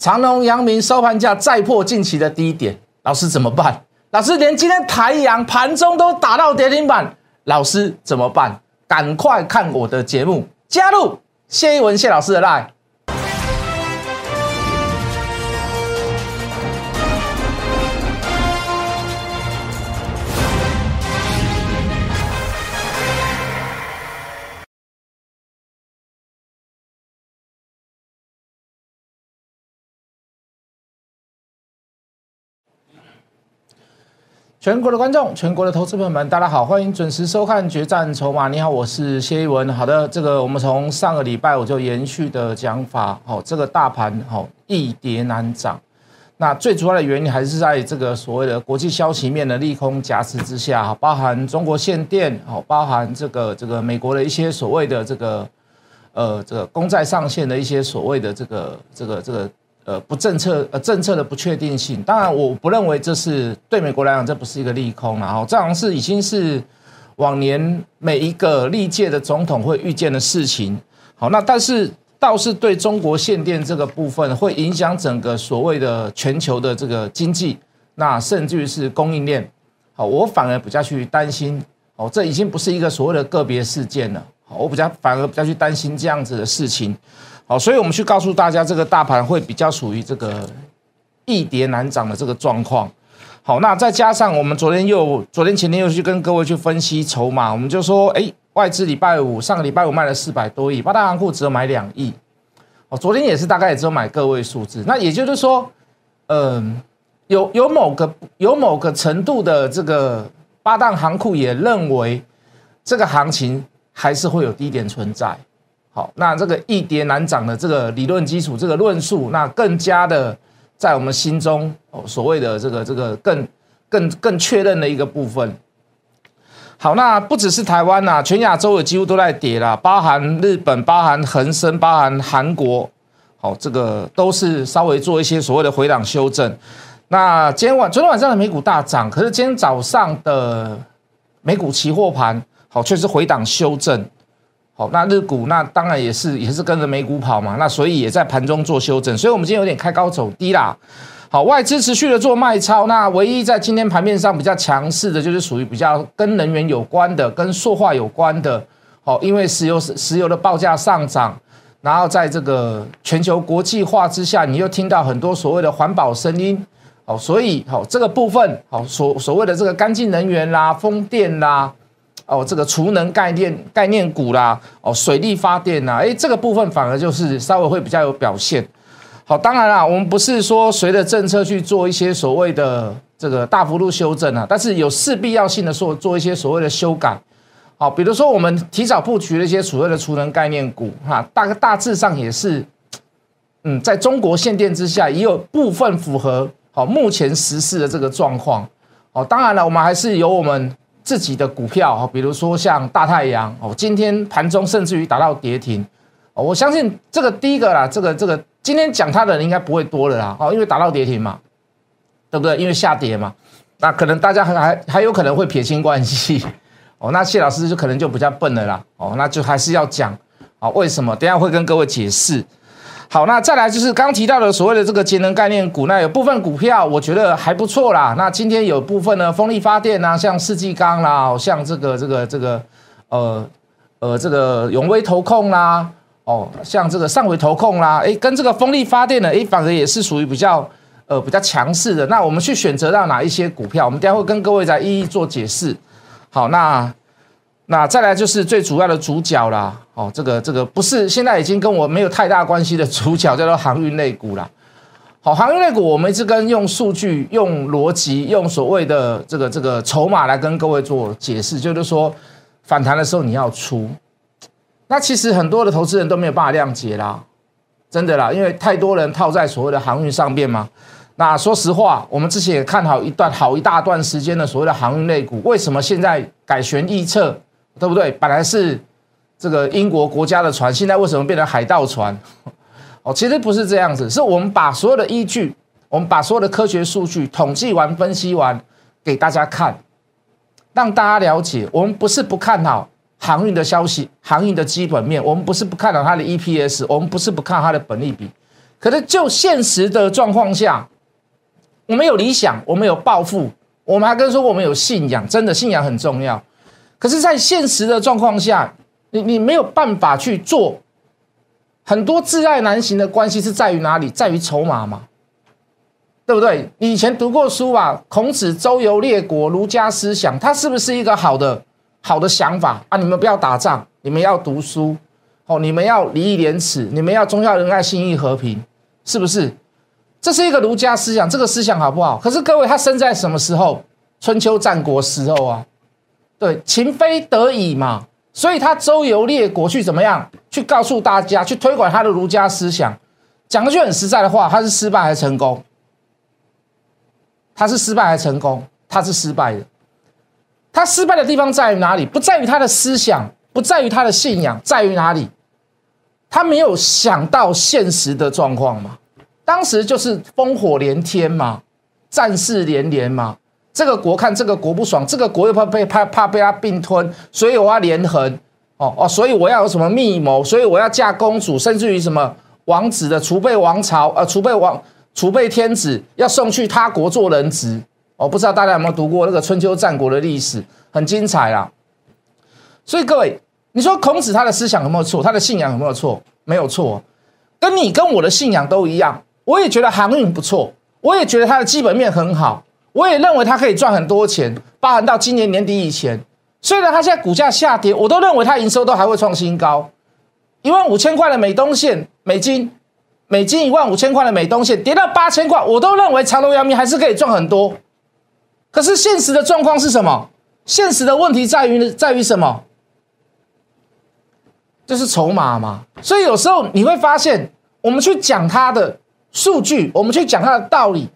长隆、阳明收盘价再破近期的低点，老师怎么办？老师连今天台阳盘中都打到跌停板，老师怎么办？赶快看我的节目，加入谢一文谢老师的 line。全国的观众，全国的投资朋友们，大家好，欢迎准时收看《决战筹码》。你好，我是谢一文。好的，这个我们从上个礼拜我就延续的讲法，好，这个大盘好易跌难涨。那最主要的原因还是在这个所谓的国际消息面的利空夹持之下，包含中国限电，好，包含这个这个美国的一些所谓的这个呃这个公债上限的一些所谓的这个这个这个。呃，不政策呃政策的不确定性，当然我不认为这是对美国来讲，这不是一个利空然后这样是已经是往年每一个历届的总统会预见的事情。好，那但是倒是对中国限电这个部分，会影响整个所谓的全球的这个经济，那甚至于是供应链。好，我反而比较去担心，哦，这已经不是一个所谓的个别事件了。好，我比较反而比较去担心这样子的事情。好，所以我们去告诉大家，这个大盘会比较属于这个易跌难涨的这个状况。好，那再加上我们昨天又昨天前天又去跟各位去分析筹码，我们就说，哎，外资礼拜五上个礼拜五卖了四百多亿，八大行库只有买两亿。哦，昨天也是大概也只有买个位数字。那也就是说，嗯，有有某个有某个程度的这个八大行库也认为这个行情还是会有低点存在。好，那这个易跌难涨的这个理论基础，这个论述，那更加的在我们心中哦，所谓的这个这个更更更确认的一个部分。好，那不只是台湾呐，全亚洲也几乎都在跌啦，包含日本、包含恒生、包含韩国，好，这个都是稍微做一些所谓的回档修正。那今天晚昨天晚上的美股大涨，可是今天早上的美股期货盘好却是回档修正。好，那日股那当然也是也是跟着美股跑嘛，那所以也在盘中做修正，所以我们今天有点开高走低啦。好，外资持续的做卖超，那唯一在今天盘面上比较强势的，就是属于比较跟能源有关的、跟塑化有关的。好，因为石油石油的报价上涨，然后在这个全球国际化之下，你又听到很多所谓的环保声音。好，所以好这个部分，好所所谓的这个干净能源啦、风电啦。哦，这个储能概念概念股啦，哦，水力发电呐，哎，这个部分反而就是稍微会比较有表现。好，当然啦，我们不是说随着政策去做一些所谓的这个大幅度修正啊，但是有势必要性的做做一些所谓的修改。好，比如说我们提早布局了一些所谓的储能概念股，哈，大概大致上也是，嗯，在中国限电之下，也有部分符合好目前实施的这个状况。好，当然了，我们还是有我们。自己的股票，比如说像大太阳哦，今天盘中甚至于达到跌停，我相信这个第一个啦，这个这个今天讲它的人应该不会多了啦哦，因为达到跌停嘛，对不对？因为下跌嘛，那可能大家还还还有可能会撇清关系哦，那谢老师就可能就比较笨了啦哦，那就还是要讲啊，为什么？等下会跟各位解释。好，那再来就是刚提到的所谓的这个节能概念股，那有部分股票我觉得还不错啦。那今天有部分呢，风力发电啊，像世纪钢啦，像这个这个这个呃呃这个永威投控啦，哦，像这个上回投控啦，哎，跟这个风力发电的，哎，反而也是属于比较呃比较强势的。那我们去选择到哪一些股票，我们待会跟各位再一一做解释。好，那。那再来就是最主要的主角啦，哦，这个这个不是现在已经跟我没有太大关系的主角，叫做航运类股啦。好，航运类股我们一直跟用数据、用逻辑、用所谓的这个这个筹码来跟各位做解释，就是说反弹的时候你要出。那其实很多的投资人都没有办法谅解啦，真的啦，因为太多人套在所谓的航运上面嘛。那说实话，我们之前也看好一段好一大段时间的所谓的航运类股，为什么现在改弦易辙？对不对？本来是这个英国国家的船，现在为什么变成海盗船？哦，其实不是这样子，是我们把所有的依据，我们把所有的科学数据统计完、分析完给大家看，让大家了解。我们不是不看好航运的消息，航运的基本面，我们不是不看好它的 EPS，我们不是不看它的本利比。可是就现实的状况下，我们有理想，我们有抱负，我们还跟说我们有信仰，真的信仰很重要。可是，在现实的状况下，你你没有办法去做很多挚爱难行的关系，是在于哪里？在于筹码嘛，对不对？你以前读过书吧？孔子周游列国，儒家思想，它是不是一个好的好的想法啊？你们不要打仗，你们要读书，哦，你们要礼义廉耻，你们要忠孝仁爱、信义和平。是不是？这是一个儒家思想，这个思想好不好？可是各位，他生在什么时候？春秋战国时候啊，对，情非得已嘛，所以他周游列国去怎么样？去告诉大家，去推广他的儒家思想。讲句很实在的话，他是失败还是成功？他是失败还是成功？他是失败的。他失败的地方在于哪里？不在于他的思想，不在于他的信仰，在于哪里？他没有想到现实的状况嘛？当时就是烽火连天嘛，战事连连嘛。这个国看这个国不爽，这个国又怕被怕怕被他并吞，所以我要连横哦哦，所以我要有什么密谋，所以我要嫁公主，甚至于什么王子的储备王朝，呃，储备王储备天子要送去他国做人质。我不知道大家有没有读过那个春秋战国的历史，很精彩啦。所以各位，你说孔子他的思想有没有错？他的信仰有没有错？没有错，跟你跟我的信仰都一样。我也觉得航运不错，我也觉得它的基本面很好，我也认为它可以赚很多钱，包含到今年年底以前。虽然它现在股价下跌，我都认为它营收都还会创新高，一万五千块的美东线美金，美金一万五千块的美东线跌到八千块，我都认为长隆、阳明还是可以赚很多。可是现实的状况是什么？现实的问题在于在于什么？就是筹码嘛。所以有时候你会发现，我们去讲它的。数据，我们去讲它的道理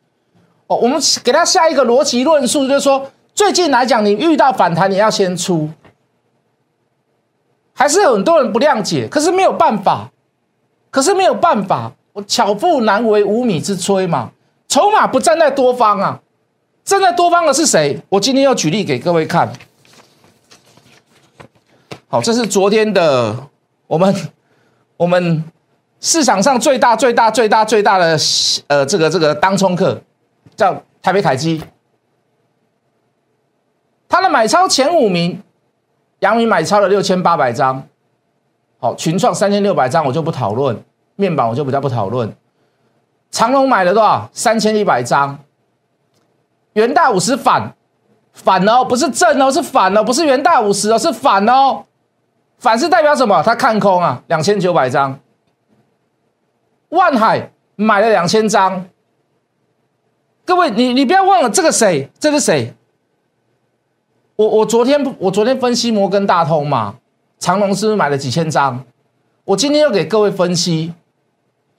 我们给他下一个逻辑论述，就是说，最近来讲，你遇到反弹，你要先出，还是很多人不谅解。可是没有办法，可是没有办法，我巧妇难为无米之炊嘛。筹码不站在多方啊，站在多方的是谁？我今天要举例给各位看。好，这是昨天的我们，我们。市场上最大、最大、最大、最大的呃，这个这个当冲客叫台北凯基，他的买超前五名，阳明买超了六千八百张，好，群创三千六百张，我就不讨论，面板我就比较不讨论，长隆买了多少？三千一百张，元大五十反反哦，不是正哦，是反哦，不是元大五十哦，是反哦，反是代表什么？他看空啊，两千九百张。万海买了两千张，各位，你你不要忘了这个谁？这是谁？我我昨天我昨天分析摩根大通嘛，长隆是不是买了几千张？我今天又给各位分析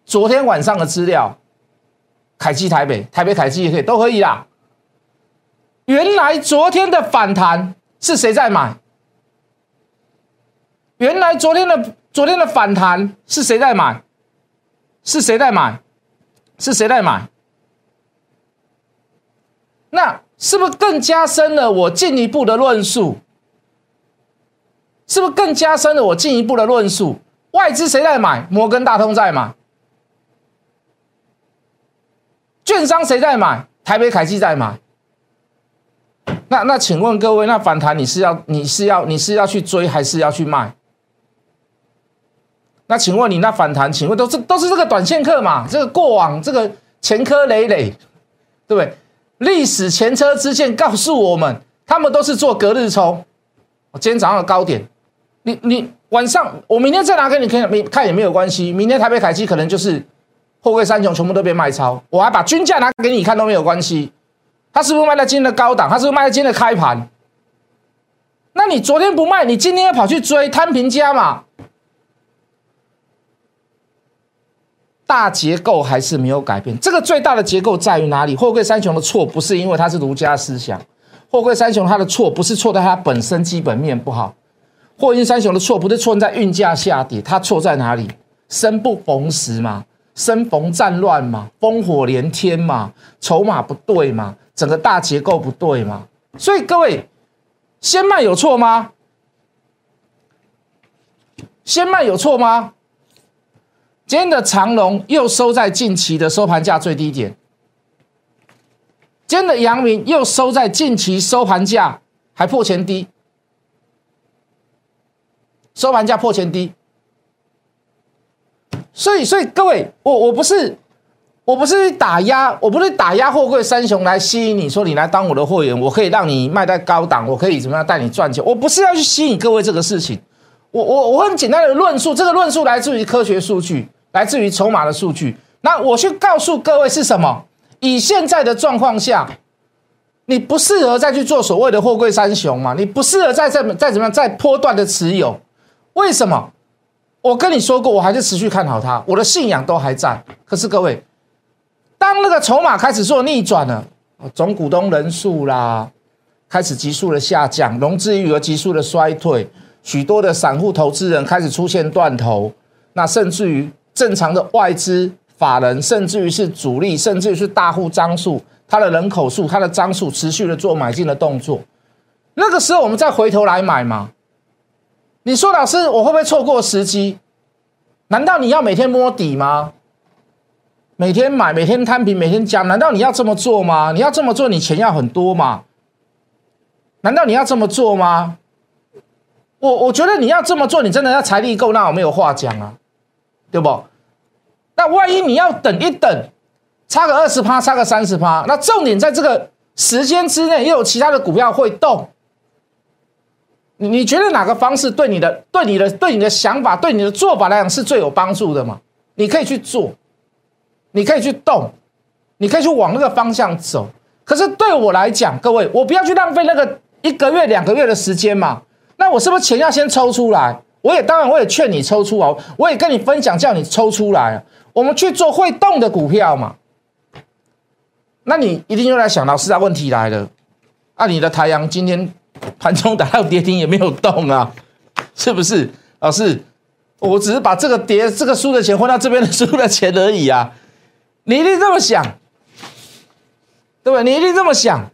昨天晚上的资料，凯基台北，台北凯基也可以，都可以啦。原来昨天的反弹是谁在买？原来昨天的昨天的反弹是谁在买？是谁在买？是谁在买？那是不是更加深了我进一步的论述？是不是更加深了我进一步的论述？外资谁在买？摩根大通在买。券商谁在买？台北凯基在买。那那请问各位，那反弹你是要你是要你是要去追还是要去卖？那请问你那反弹，请问都是都是这个短线客嘛？这个过往这个前科累累，对不对？历史前车之鉴告诉我们，他们都是做隔日冲。我今天早上的高点，你你晚上我明天再拿给你看，没看也没有关系。明天台北凯基可能就是货柜三雄全部都被卖超，我还把均价拿给你看都没有关系。他是不是卖在今天的高档？他是不是卖在今天的开盘？那你昨天不卖，你今天要跑去追摊平价嘛？大结构还是没有改变，这个最大的结构在于哪里？货柜三雄的错不是因为它是儒家思想，货柜三雄它的错不是错在它本身基本面不好，货运三雄的错不是错在运价下跌，它错在哪里？生不逢时嘛，生逢战乱嘛，烽火连天嘛，筹码不对嘛，整个大结构不对嘛，所以各位，先卖有错吗？先卖有错吗？今天的长隆又收在近期的收盘价最低点，今天的阳明又收在近期收盘价还破前低，收盘价破前低，所以所以各位，我我不是我不是打压，我不是打压货柜三雄来吸引你说你来当我的会员，我可以让你卖在高档，我可以怎么样带你赚钱，我不是要去吸引各位这个事情，我我我很简单的论述，这个论述来自于科学数据。来自于筹码的数据，那我去告诉各位是什么？以现在的状况下，你不适合再去做所谓的货柜三雄嘛？你不适合再再再怎么样再波段的持有？为什么？我跟你说过，我还是持续看好它，我的信仰都还在。可是各位，当那个筹码开始做逆转了，总股东人数啦开始急速的下降，融资余额急速的衰退，许多的散户投资人开始出现断头，那甚至于。正常的外资法人，甚至于是主力，甚至于是大户张数，它的人口数、它的张数持续的做买进的动作。那个时候我们再回头来买吗？你说老师，我会不会错过时机？难道你要每天摸底吗？每天买，每天摊平，每天加？难道你要这么做吗？你要这么做，你钱要很多吗？难道你要这么做吗？我我觉得你要这么做，你真的要财力够，那我没有话讲啊。对不？那万一你要等一等，差个二十趴，差个三十趴，那重点在这个时间之内，又有其他的股票会动。你你觉得哪个方式对你的、对你的、对你的想法、对你的做法来讲是最有帮助的吗？你可以去做，你可以去动，你可以去往那个方向走。可是对我来讲，各位，我不要去浪费那个一个月、两个月的时间嘛。那我是不是钱要先抽出来？我也当然，我也劝你抽出哦，我也跟你分享，叫你抽出来，我们去做会动的股票嘛。那你一定又来想，老师啊，问题来了，啊，你的太阳今天盘中打到跌停也没有动啊，是不是？老师，我只是把这个跌这个输的钱换到这边的输的钱而已啊，你一定这么想，对不对？你一定这么想。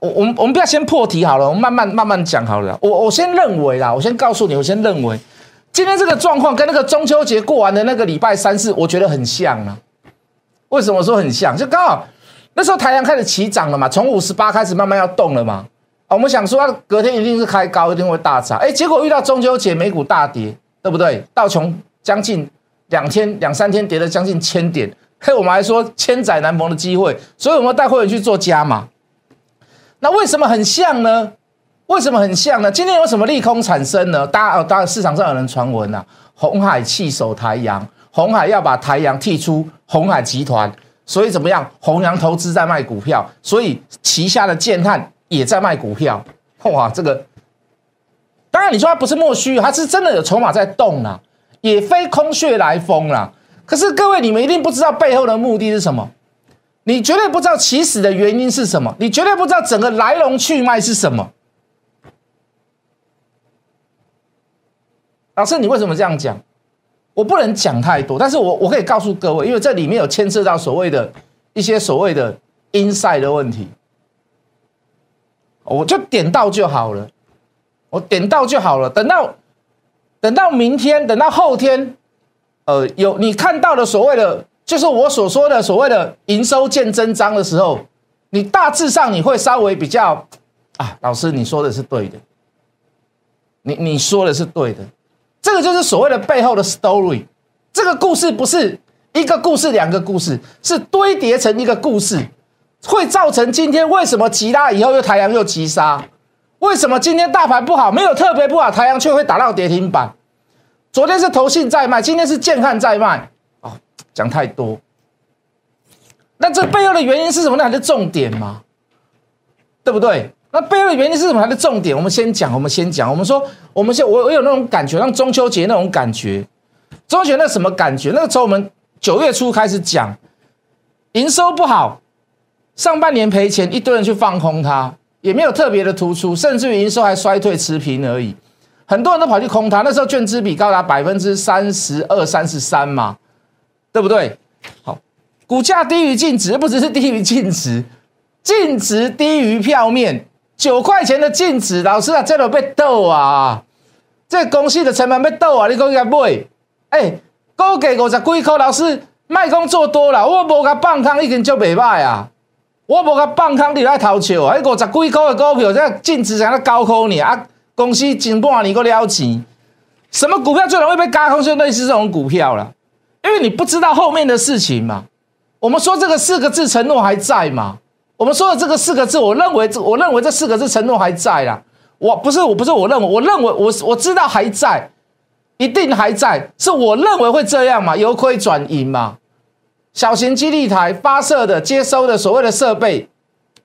我我们我们不要先破题好了，我们慢慢慢慢讲好了。我我先认为啦，我先告诉你，我先认为今天这个状况跟那个中秋节过完的那个礼拜三四，我觉得很像啊。为什么说很像？就刚好那时候太阳开始起涨了嘛，从五十八开始慢慢要动了嘛。啊，我们想说隔天一定是开高，一定会大涨。哎，结果遇到中秋节美股大跌，对不对？道琼将近两天两三天跌了将近千点，嘿，我们还说千载难逢的机会，所以我们带会员去做加码。那为什么很像呢？为什么很像呢？今天有什么利空产生呢？大家，当然市场上有人传闻啊，红海弃守台阳，红海要把台阳剔出红海集团，所以怎么样？弘洋投资在卖股票，所以旗下的建汉也在卖股票。哇，这个当然你说它不是莫须，它是真的有筹码在动啊，也非空穴来风啦。可是各位，你们一定不知道背后的目的是什么。你绝对不知道起始的原因是什么，你绝对不知道整个来龙去脉是什么。老师，你为什么这样讲？我不能讲太多，但是我我可以告诉各位，因为这里面有牵涉到所谓的一些所谓的 inside 的问题，我就点到就好了，我点到就好了。等到等到明天，等到后天，呃，有你看到的所谓的。就是我所说的所谓的营收见真章的时候，你大致上你会稍微比较啊，老师你说的是对的，你你说的是对的，这个就是所谓的背后的 story，这个故事不是一个故事两个故事，是堆叠成一个故事，会造成今天为什么急拉以后又太阳又急杀，为什么今天大盘不好，没有特别不好，太阳却会打到跌停板，昨天是投信在卖，今天是建汉在卖。哦讲太多，那这背后的原因是什么？那还是重点吗？对不对？那背后的原因是什么？还是重点？我们先讲，我们先讲。我们说，我们先，我我有那种感觉，像中秋节那种感觉。中秋节那什么感觉？那个时候我们九月初开始讲，营收不好，上半年赔钱，一堆人去放空它，也没有特别的突出，甚至于营收还衰退持平而已。很多人都跑去空它，那时候券资比高达百分之三十二、三十三嘛。对不对？好，股价低于净值，不只是低于净值，净值低于票面，九块钱的净值，老师啊，这都被逗啊！这公司的成本被逗啊！你讲应该不会？哎，高给五十几块，老师卖讲做多了，我无甲放空已经足袂歹啊！我无甲放空你来偷笑啊！迄五十几块的股票，这净值才那高空呢啊！公司前半年个了钱，什么股票最容易被嘎空？就类似这种股票了，因为你不知道后面的事情嘛。我们说这个四个字承诺还在嘛？我们说的这个四个字，我认为这我认为这四个字承诺还在啦。我不是我不是我认为，我认为我我知道还在，一定还在，是我认为会这样嘛？由亏转盈嘛？小型基地台发射的、接收的所谓的设备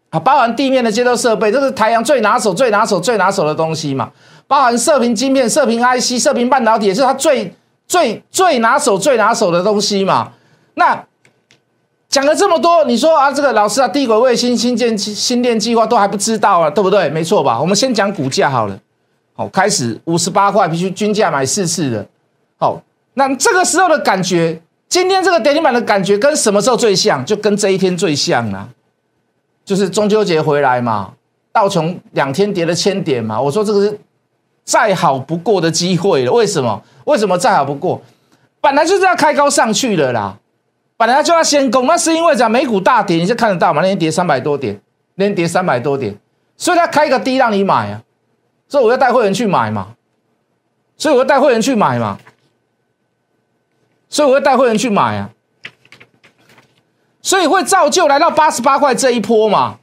啊，包含地面的接收设备，这是台阳最拿手、最拿手、最拿手的东西嘛？包含射频晶片、射频 IC、射频半导体，也是它最最最拿手、最拿手的东西嘛？那。讲了这么多，你说啊，这个老师啊，地轨卫星新建新电计划都还不知道啊，对不对？没错吧？我们先讲股价好了。好，开始五十八块，必须均价买四次的。好，那这个时候的感觉，今天这个跌停板的感觉跟什么时候最像？就跟这一天最像啊，就是中秋节回来嘛，道琼两天跌了千点嘛。我说这个是再好不过的机会了。为什么？为什么再好不过？本来就是要开高上去了啦。本来就要先攻，那是因为讲美股大跌，你就看得到嘛？那天跌三百多点，那天跌三百多点，所以他开一个低让你买啊，所以我要带会员去买嘛，所以我要带会员去买嘛，所以我会带会员去买啊，所以会造就来到八十八块这一波嘛，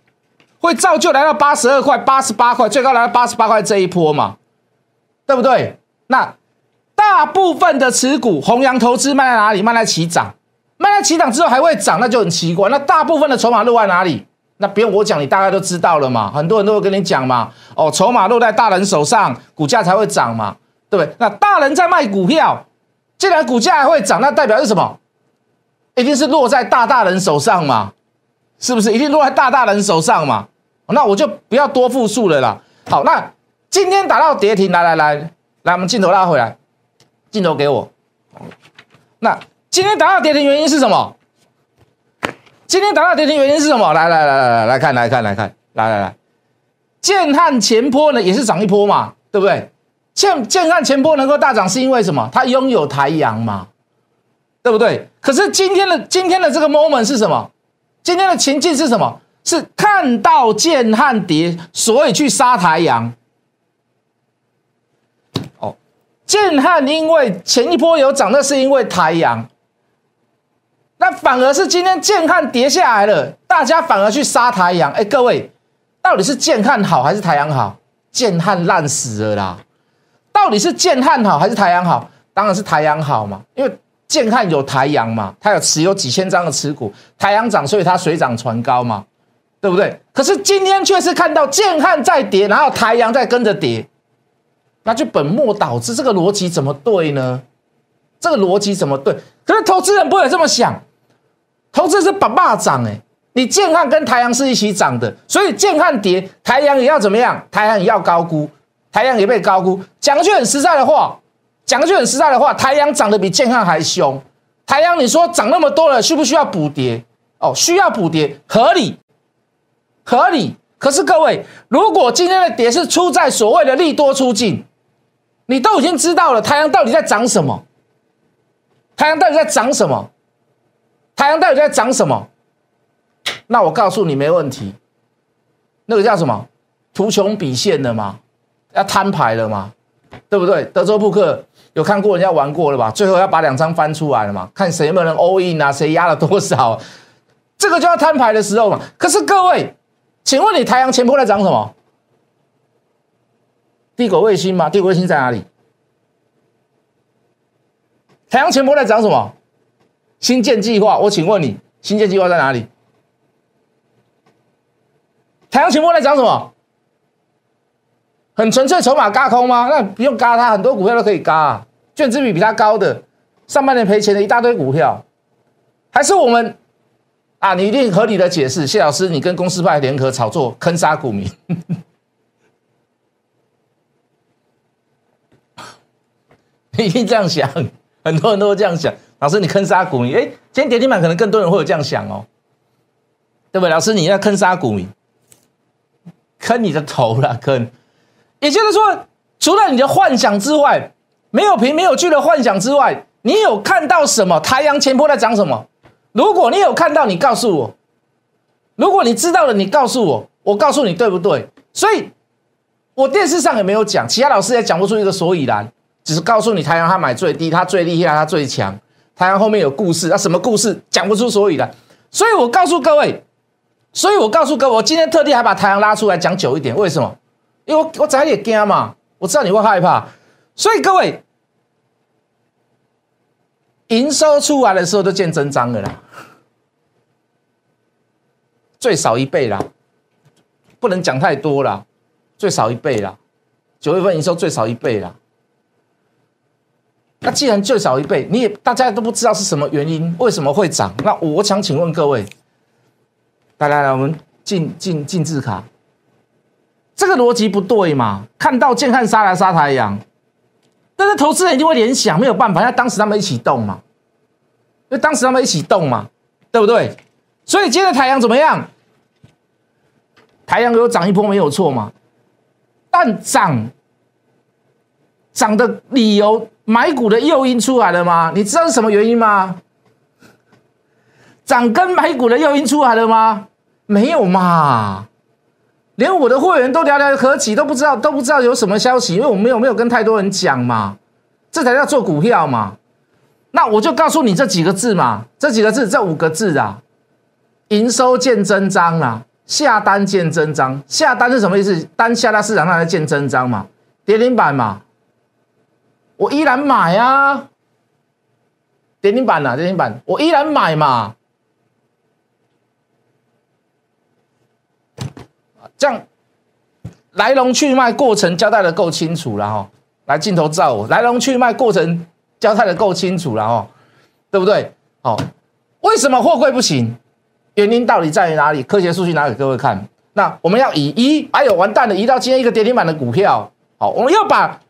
会造就来到八十二块、八十八块，最高来到八十八块这一波嘛，对不对？那大部分的持股，弘扬投资卖在哪里？卖在起涨。卖在起涨之后还会涨，那就很奇怪。那大部分的筹码落在哪里？那不用我讲，你大概都知道了嘛。很多人都会跟你讲嘛。哦，筹码落在大人手上，股价才会涨嘛，对不对？那大人在卖股票，既然股价还会涨，那代表是什么？一定是落在大大人手上嘛，是不是？一定落在大大人手上嘛。那我就不要多复述了啦。好，那今天打到跌停，来来来来，我们镜头拉回来，镜头给我。那。今天打到跌停原因是什么？今天打到跌停原因是什么？来来来来来来看来看来看来来来，建汉前坡呢也是涨一波嘛，对不对？建建汉前坡能够大涨是因为什么？它拥有台阳嘛，对不对？可是今天的今天的这个 moment 是什么？今天的情境是什么？是看到建汉跌，所以去杀台阳。哦，建汉因为前一波有涨，那是因为台阳。那反而是今天建汉跌下来了，大家反而去杀台阳。哎，各位，到底是建汉好还是台阳好？建汉烂死了啦！到底是建汉好还是台阳好？当然是台阳好嘛，因为建汉有台阳嘛，它有持有几千张的持股，台阳涨，所以它水涨船高嘛，对不对？可是今天却是看到建汉在跌，然后台阳在跟着跌，那就本末倒置，这个逻辑怎么对呢？这个逻辑怎么对？可是投资人不会这么想。投资是把霸涨哎，你建汉跟台阳是一起涨的，所以建汉跌，台阳也要怎么样？台阳也要高估，台阳也被高估。讲句很实在的话，讲句很实在的话，台阳涨得比建汉还凶。台阳你说涨那么多了，需不需要补跌？哦，需要补跌，合理，合理。可是各位，如果今天的跌是出在所谓的利多出尽，你都已经知道了，太阳到底在涨什么？太阳到底在涨什么？太阳到底在涨什么？那我告诉你没问题，那个叫什么？图穷匕现的吗？要摊牌了吗？对不对？德州扑克有看过人家玩过了吧？最后要把两张翻出来了嘛？看谁没有人 all in 啊？谁压了多少？这个就要摊牌的时候嘛。可是各位，请问你太阳前坡在涨什么？地轨卫星吗？地轨卫星在哪里？太阳前坡在涨什么？新建计划，我请问你，新建计划在哪里？太阳期货在讲什么？很纯粹筹码嘎空吗？那不用嘎它，很多股票都可以嘎，卷资比比它高的，上半年赔钱的一大堆股票，还是我们啊？你一定合理的解释，谢老师，你跟公司派联合炒作坑杀股民，一定这样想，很多人都会这样想。老师，你坑杀股民？哎，今天跌停板可能更多人会有这样想哦，对不对？老师，你要坑杀股民，坑你的头了，坑。也就是说，除了你的幻想之外，没有凭没有据的幻想之外，你有看到什么？太阳前坡在涨什么？如果你有看到，你告诉我；如果你知道了，你告诉我，我告诉你对不对？所以，我电视上也没有讲，其他老师也讲不出一个所以然，只是告诉你太阳他买最低，他最厉害，他最强。太阳后面有故事，那什么故事讲不出所以然。所以我告诉各位，所以我告诉各位，我今天特地还把太阳拉出来讲久一点，为什么？因为我我早点惊嘛，我知道你会害怕，所以各位。营收出来的时候都见真章了啦，最少一倍啦，不能讲太多啦，最少一倍啦，九月份营收最少一倍啦。那既然最少一倍，你也大家都不知道是什么原因，为什么会涨？那我想请问各位，来来来，我们进进进字卡，这个逻辑不对嘛？看到剑汉杀来杀太阳。但是投资人一定会联想，没有办法，因为当时他们一起动嘛，因为当时他们一起动嘛，对不对？所以今天的太阳怎么样？太阳有涨一波没有错嘛？但涨涨的理由，买股的诱因出来了吗？你知道是什么原因吗？涨跟买股的诱因出来了吗？没有嘛。连我的会员都寥寥可几，都不知道都不知道有什么消息，因为我没有没有跟太多人讲嘛，这才叫做股票嘛。那我就告诉你这几个字嘛，这几个字，这五个字啊，营收见真章啊，下单见真章。下单是什么意思？单下到市场上来见真章嘛，跌停板嘛，我依然买啊，跌停板啊，跌停板，我依然买嘛。这样来龙去脉过程交代的够清楚了哈，来镜头照我，来龙去脉过程交代的够清楚了哈，对不对？哦，为什么货柜不行？原因到底在于哪里？科学数据拿给各位看。那我们要以一，哎呦完蛋了，移到今天一个跌停板的股票，好，我们要把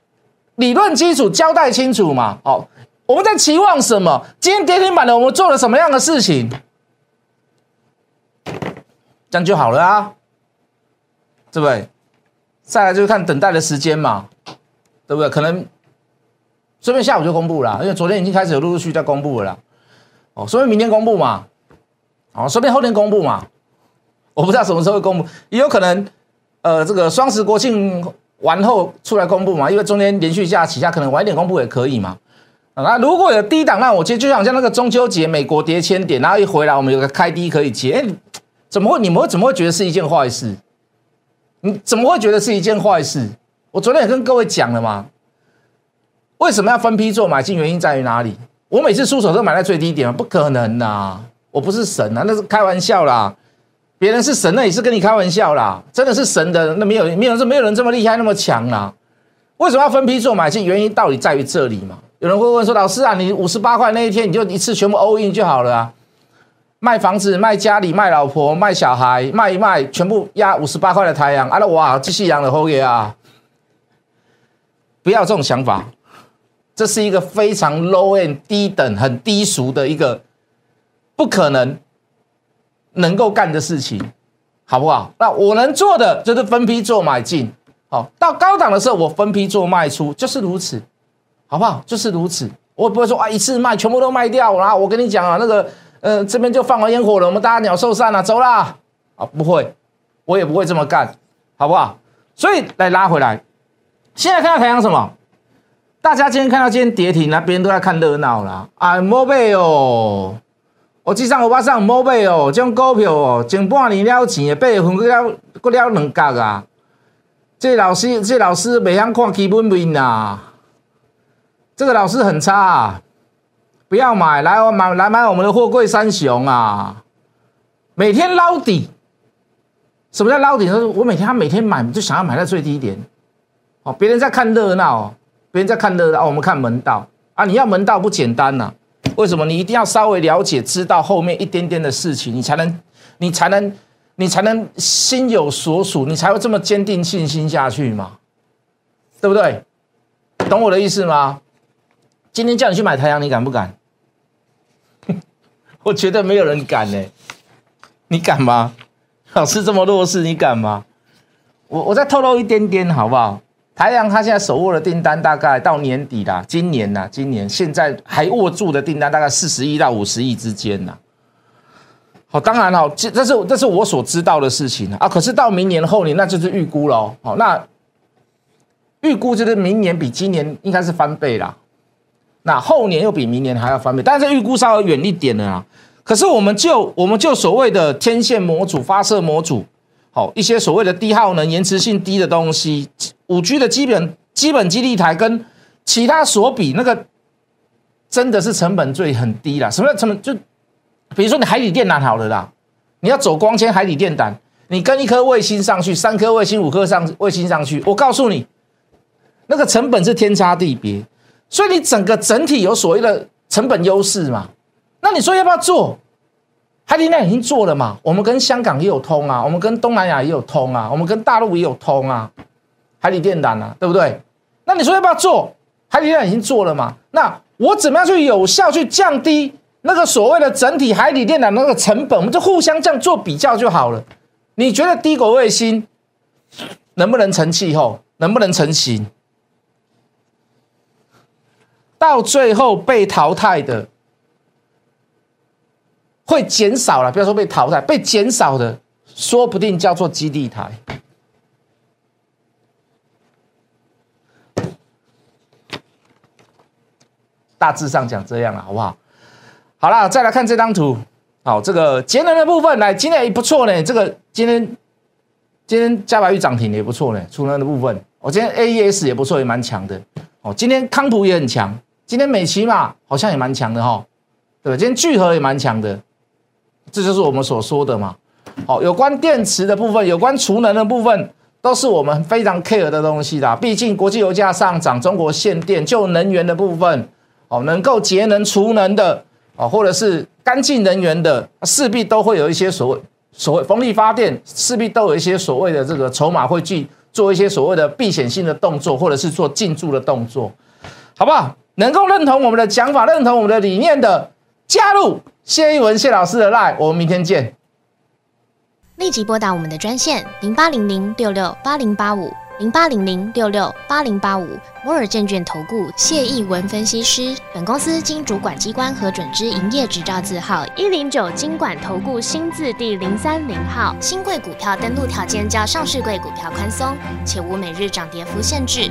理论基础交代清楚嘛。好，我们在期望什么？今天跌停板的我们做了什么样的事情？这样就好了啊。对不对？再来就是看等待的时间嘛，对不对？可能顺便下午就公布了，因为昨天已经开始有陆陆续续在公布了。哦，顺便明天公布嘛，哦，顺便后天公布嘛。我不知道什么时候会公布，也有可能，呃，这个双十国庆完后出来公布嘛，因为中间连续假期下，可能晚一点公布也可以嘛。啊那如果有低档，那我接就想像那个中秋节美国跌千点，然后一回来我们有个开低可以接，哎，怎么会？你们会怎么会觉得是一件坏事？你怎么会觉得是一件坏事？我昨天也跟各位讲了嘛，为什么要分批做买进？原因在于哪里？我每次出手都买在最低点？不可能呐！我不是神啊，那是开玩笑啦。别人是神，那也是跟你开玩笑啦。真的是神的，那没有没有这没有人这么厉害那么强啦。为什么要分批做买进？原因到底在于这里嘛？有人会问说：“老师啊，你五十八块那一天你就一次全部 all in 就好了啊？”卖房子、卖家里、卖老婆、卖小孩，卖一卖，全部压五十八块的太阳，啊，那哇，继续养了后爷啊！不要这种想法，这是一个非常 low and 低等、很低俗的一个不可能能够干的事情，好不好？那我能做的就是分批做买进，好，到高档的时候我分批做卖出，就是如此，好不好？就是如此，我也不会说啊，一次卖全部都卖掉后我跟你讲啊，那个。呃，这边就放完烟火了，我们大家鸟兽散了，走啦！啊，不会，我也不会这么干，好不好？所以来拉回来，现在看到太阳什么？大家今天看到今天跌停那，别人都在看热闹啦。啊，莫贝哦，我记上我巴上莫贝哦，这种股票哦，前半年了钱，八月份过了过了两角啊。这老师，这老师未晓看基本面呐，这个老师很差。啊不要买，来我买来买我们的货柜三雄啊！每天捞底，什么叫捞底？我每天他每天买，就想要买在最低点。哦，别人在看热闹，别人在看热闹，我们看门道啊！你要门道不简单呐？为什么？你一定要稍微了解，知道后面一点点的事情，你才能，你才能，你才能心有所属，你才会这么坚定信心下去嘛？对不对？懂我的意思吗？今天叫你去买太阳，你敢不敢？我觉得没有人敢呢，你敢吗？老师这么弱势，你敢吗？我我再透露一点点好不好？台阳它现在手握的订单大概到年底啦，今年呐，今年现在还握住的订单大概四十亿到五十亿之间呐。好，当然了，这这是这是我所知道的事情啊。可是到明年后年，那就是预估喽。好，那预估就是明年比今年应该是翻倍啦。那后年又比明年还要翻倍，但是预估稍微远一点的啊。可是我们就我们就所谓的天线模组、发射模组，好一些所谓的低耗能、延迟性低的东西，五 G 的基本基本基地台跟其他所比，那个真的是成本最很低啦。什么叫成本？就比如说你海底电缆好了啦，你要走光纤海底电缆，你跟一颗卫星上去，三颗卫星、五颗上卫星上去，我告诉你，那个成本是天差地别。所以你整个整体有所谓的成本优势嘛？那你说要不要做？海底电缆已经做了嘛？我们跟香港也有通啊，我们跟东南亚也有通啊，我们跟大陆也有通啊，海底电缆啊，对不对？那你说要不要做？海底电缆已经做了嘛？那我怎么样去有效去降低？那个所谓的整体海底电缆那个成本，我们就互相这样做比较就好了。你觉得低轨卫星能不能成气候？能不能成型？到最后被淘汰的会减少了，不要说被淘汰，被减少的说不定叫做基地台。大致上讲这样了，好不好？好了，再来看这张图。好，这个节能的部分，来今天也不错呢。这个今天今天加白玉涨停也不错呢。储能的部分，我今天 A E S 也不错，也蛮强的。哦，今天康普也很强。今天美琪嘛，好像也蛮强的哈。对，今天聚合也蛮强的。这就是我们所说的嘛。好，有关电池的部分，有关储能的部分，都是我们非常 care 的东西的。毕竟国际油价上涨，中国限电，就能源的部分，哦，能够节能储能的。哦，或者是干净能源的，势必都会有一些所谓所谓风力发电，势必都有一些所谓的这个筹码会去做一些所谓的避险性的动作，或者是做进驻的动作，好不好？能够认同我们的讲法，认同我们的理念的，加入谢一文谢老师的 line，我们明天见。立即拨打我们的专线零八零零六六八零八五。零八零零六六八零八五摩尔证券投顾谢义文分析师，本公司经主管机关核准之营业执照字号一零九金管投顾新字第零三零号。新贵股票登录条件较上市贵股票宽松，且无每日涨跌幅限制。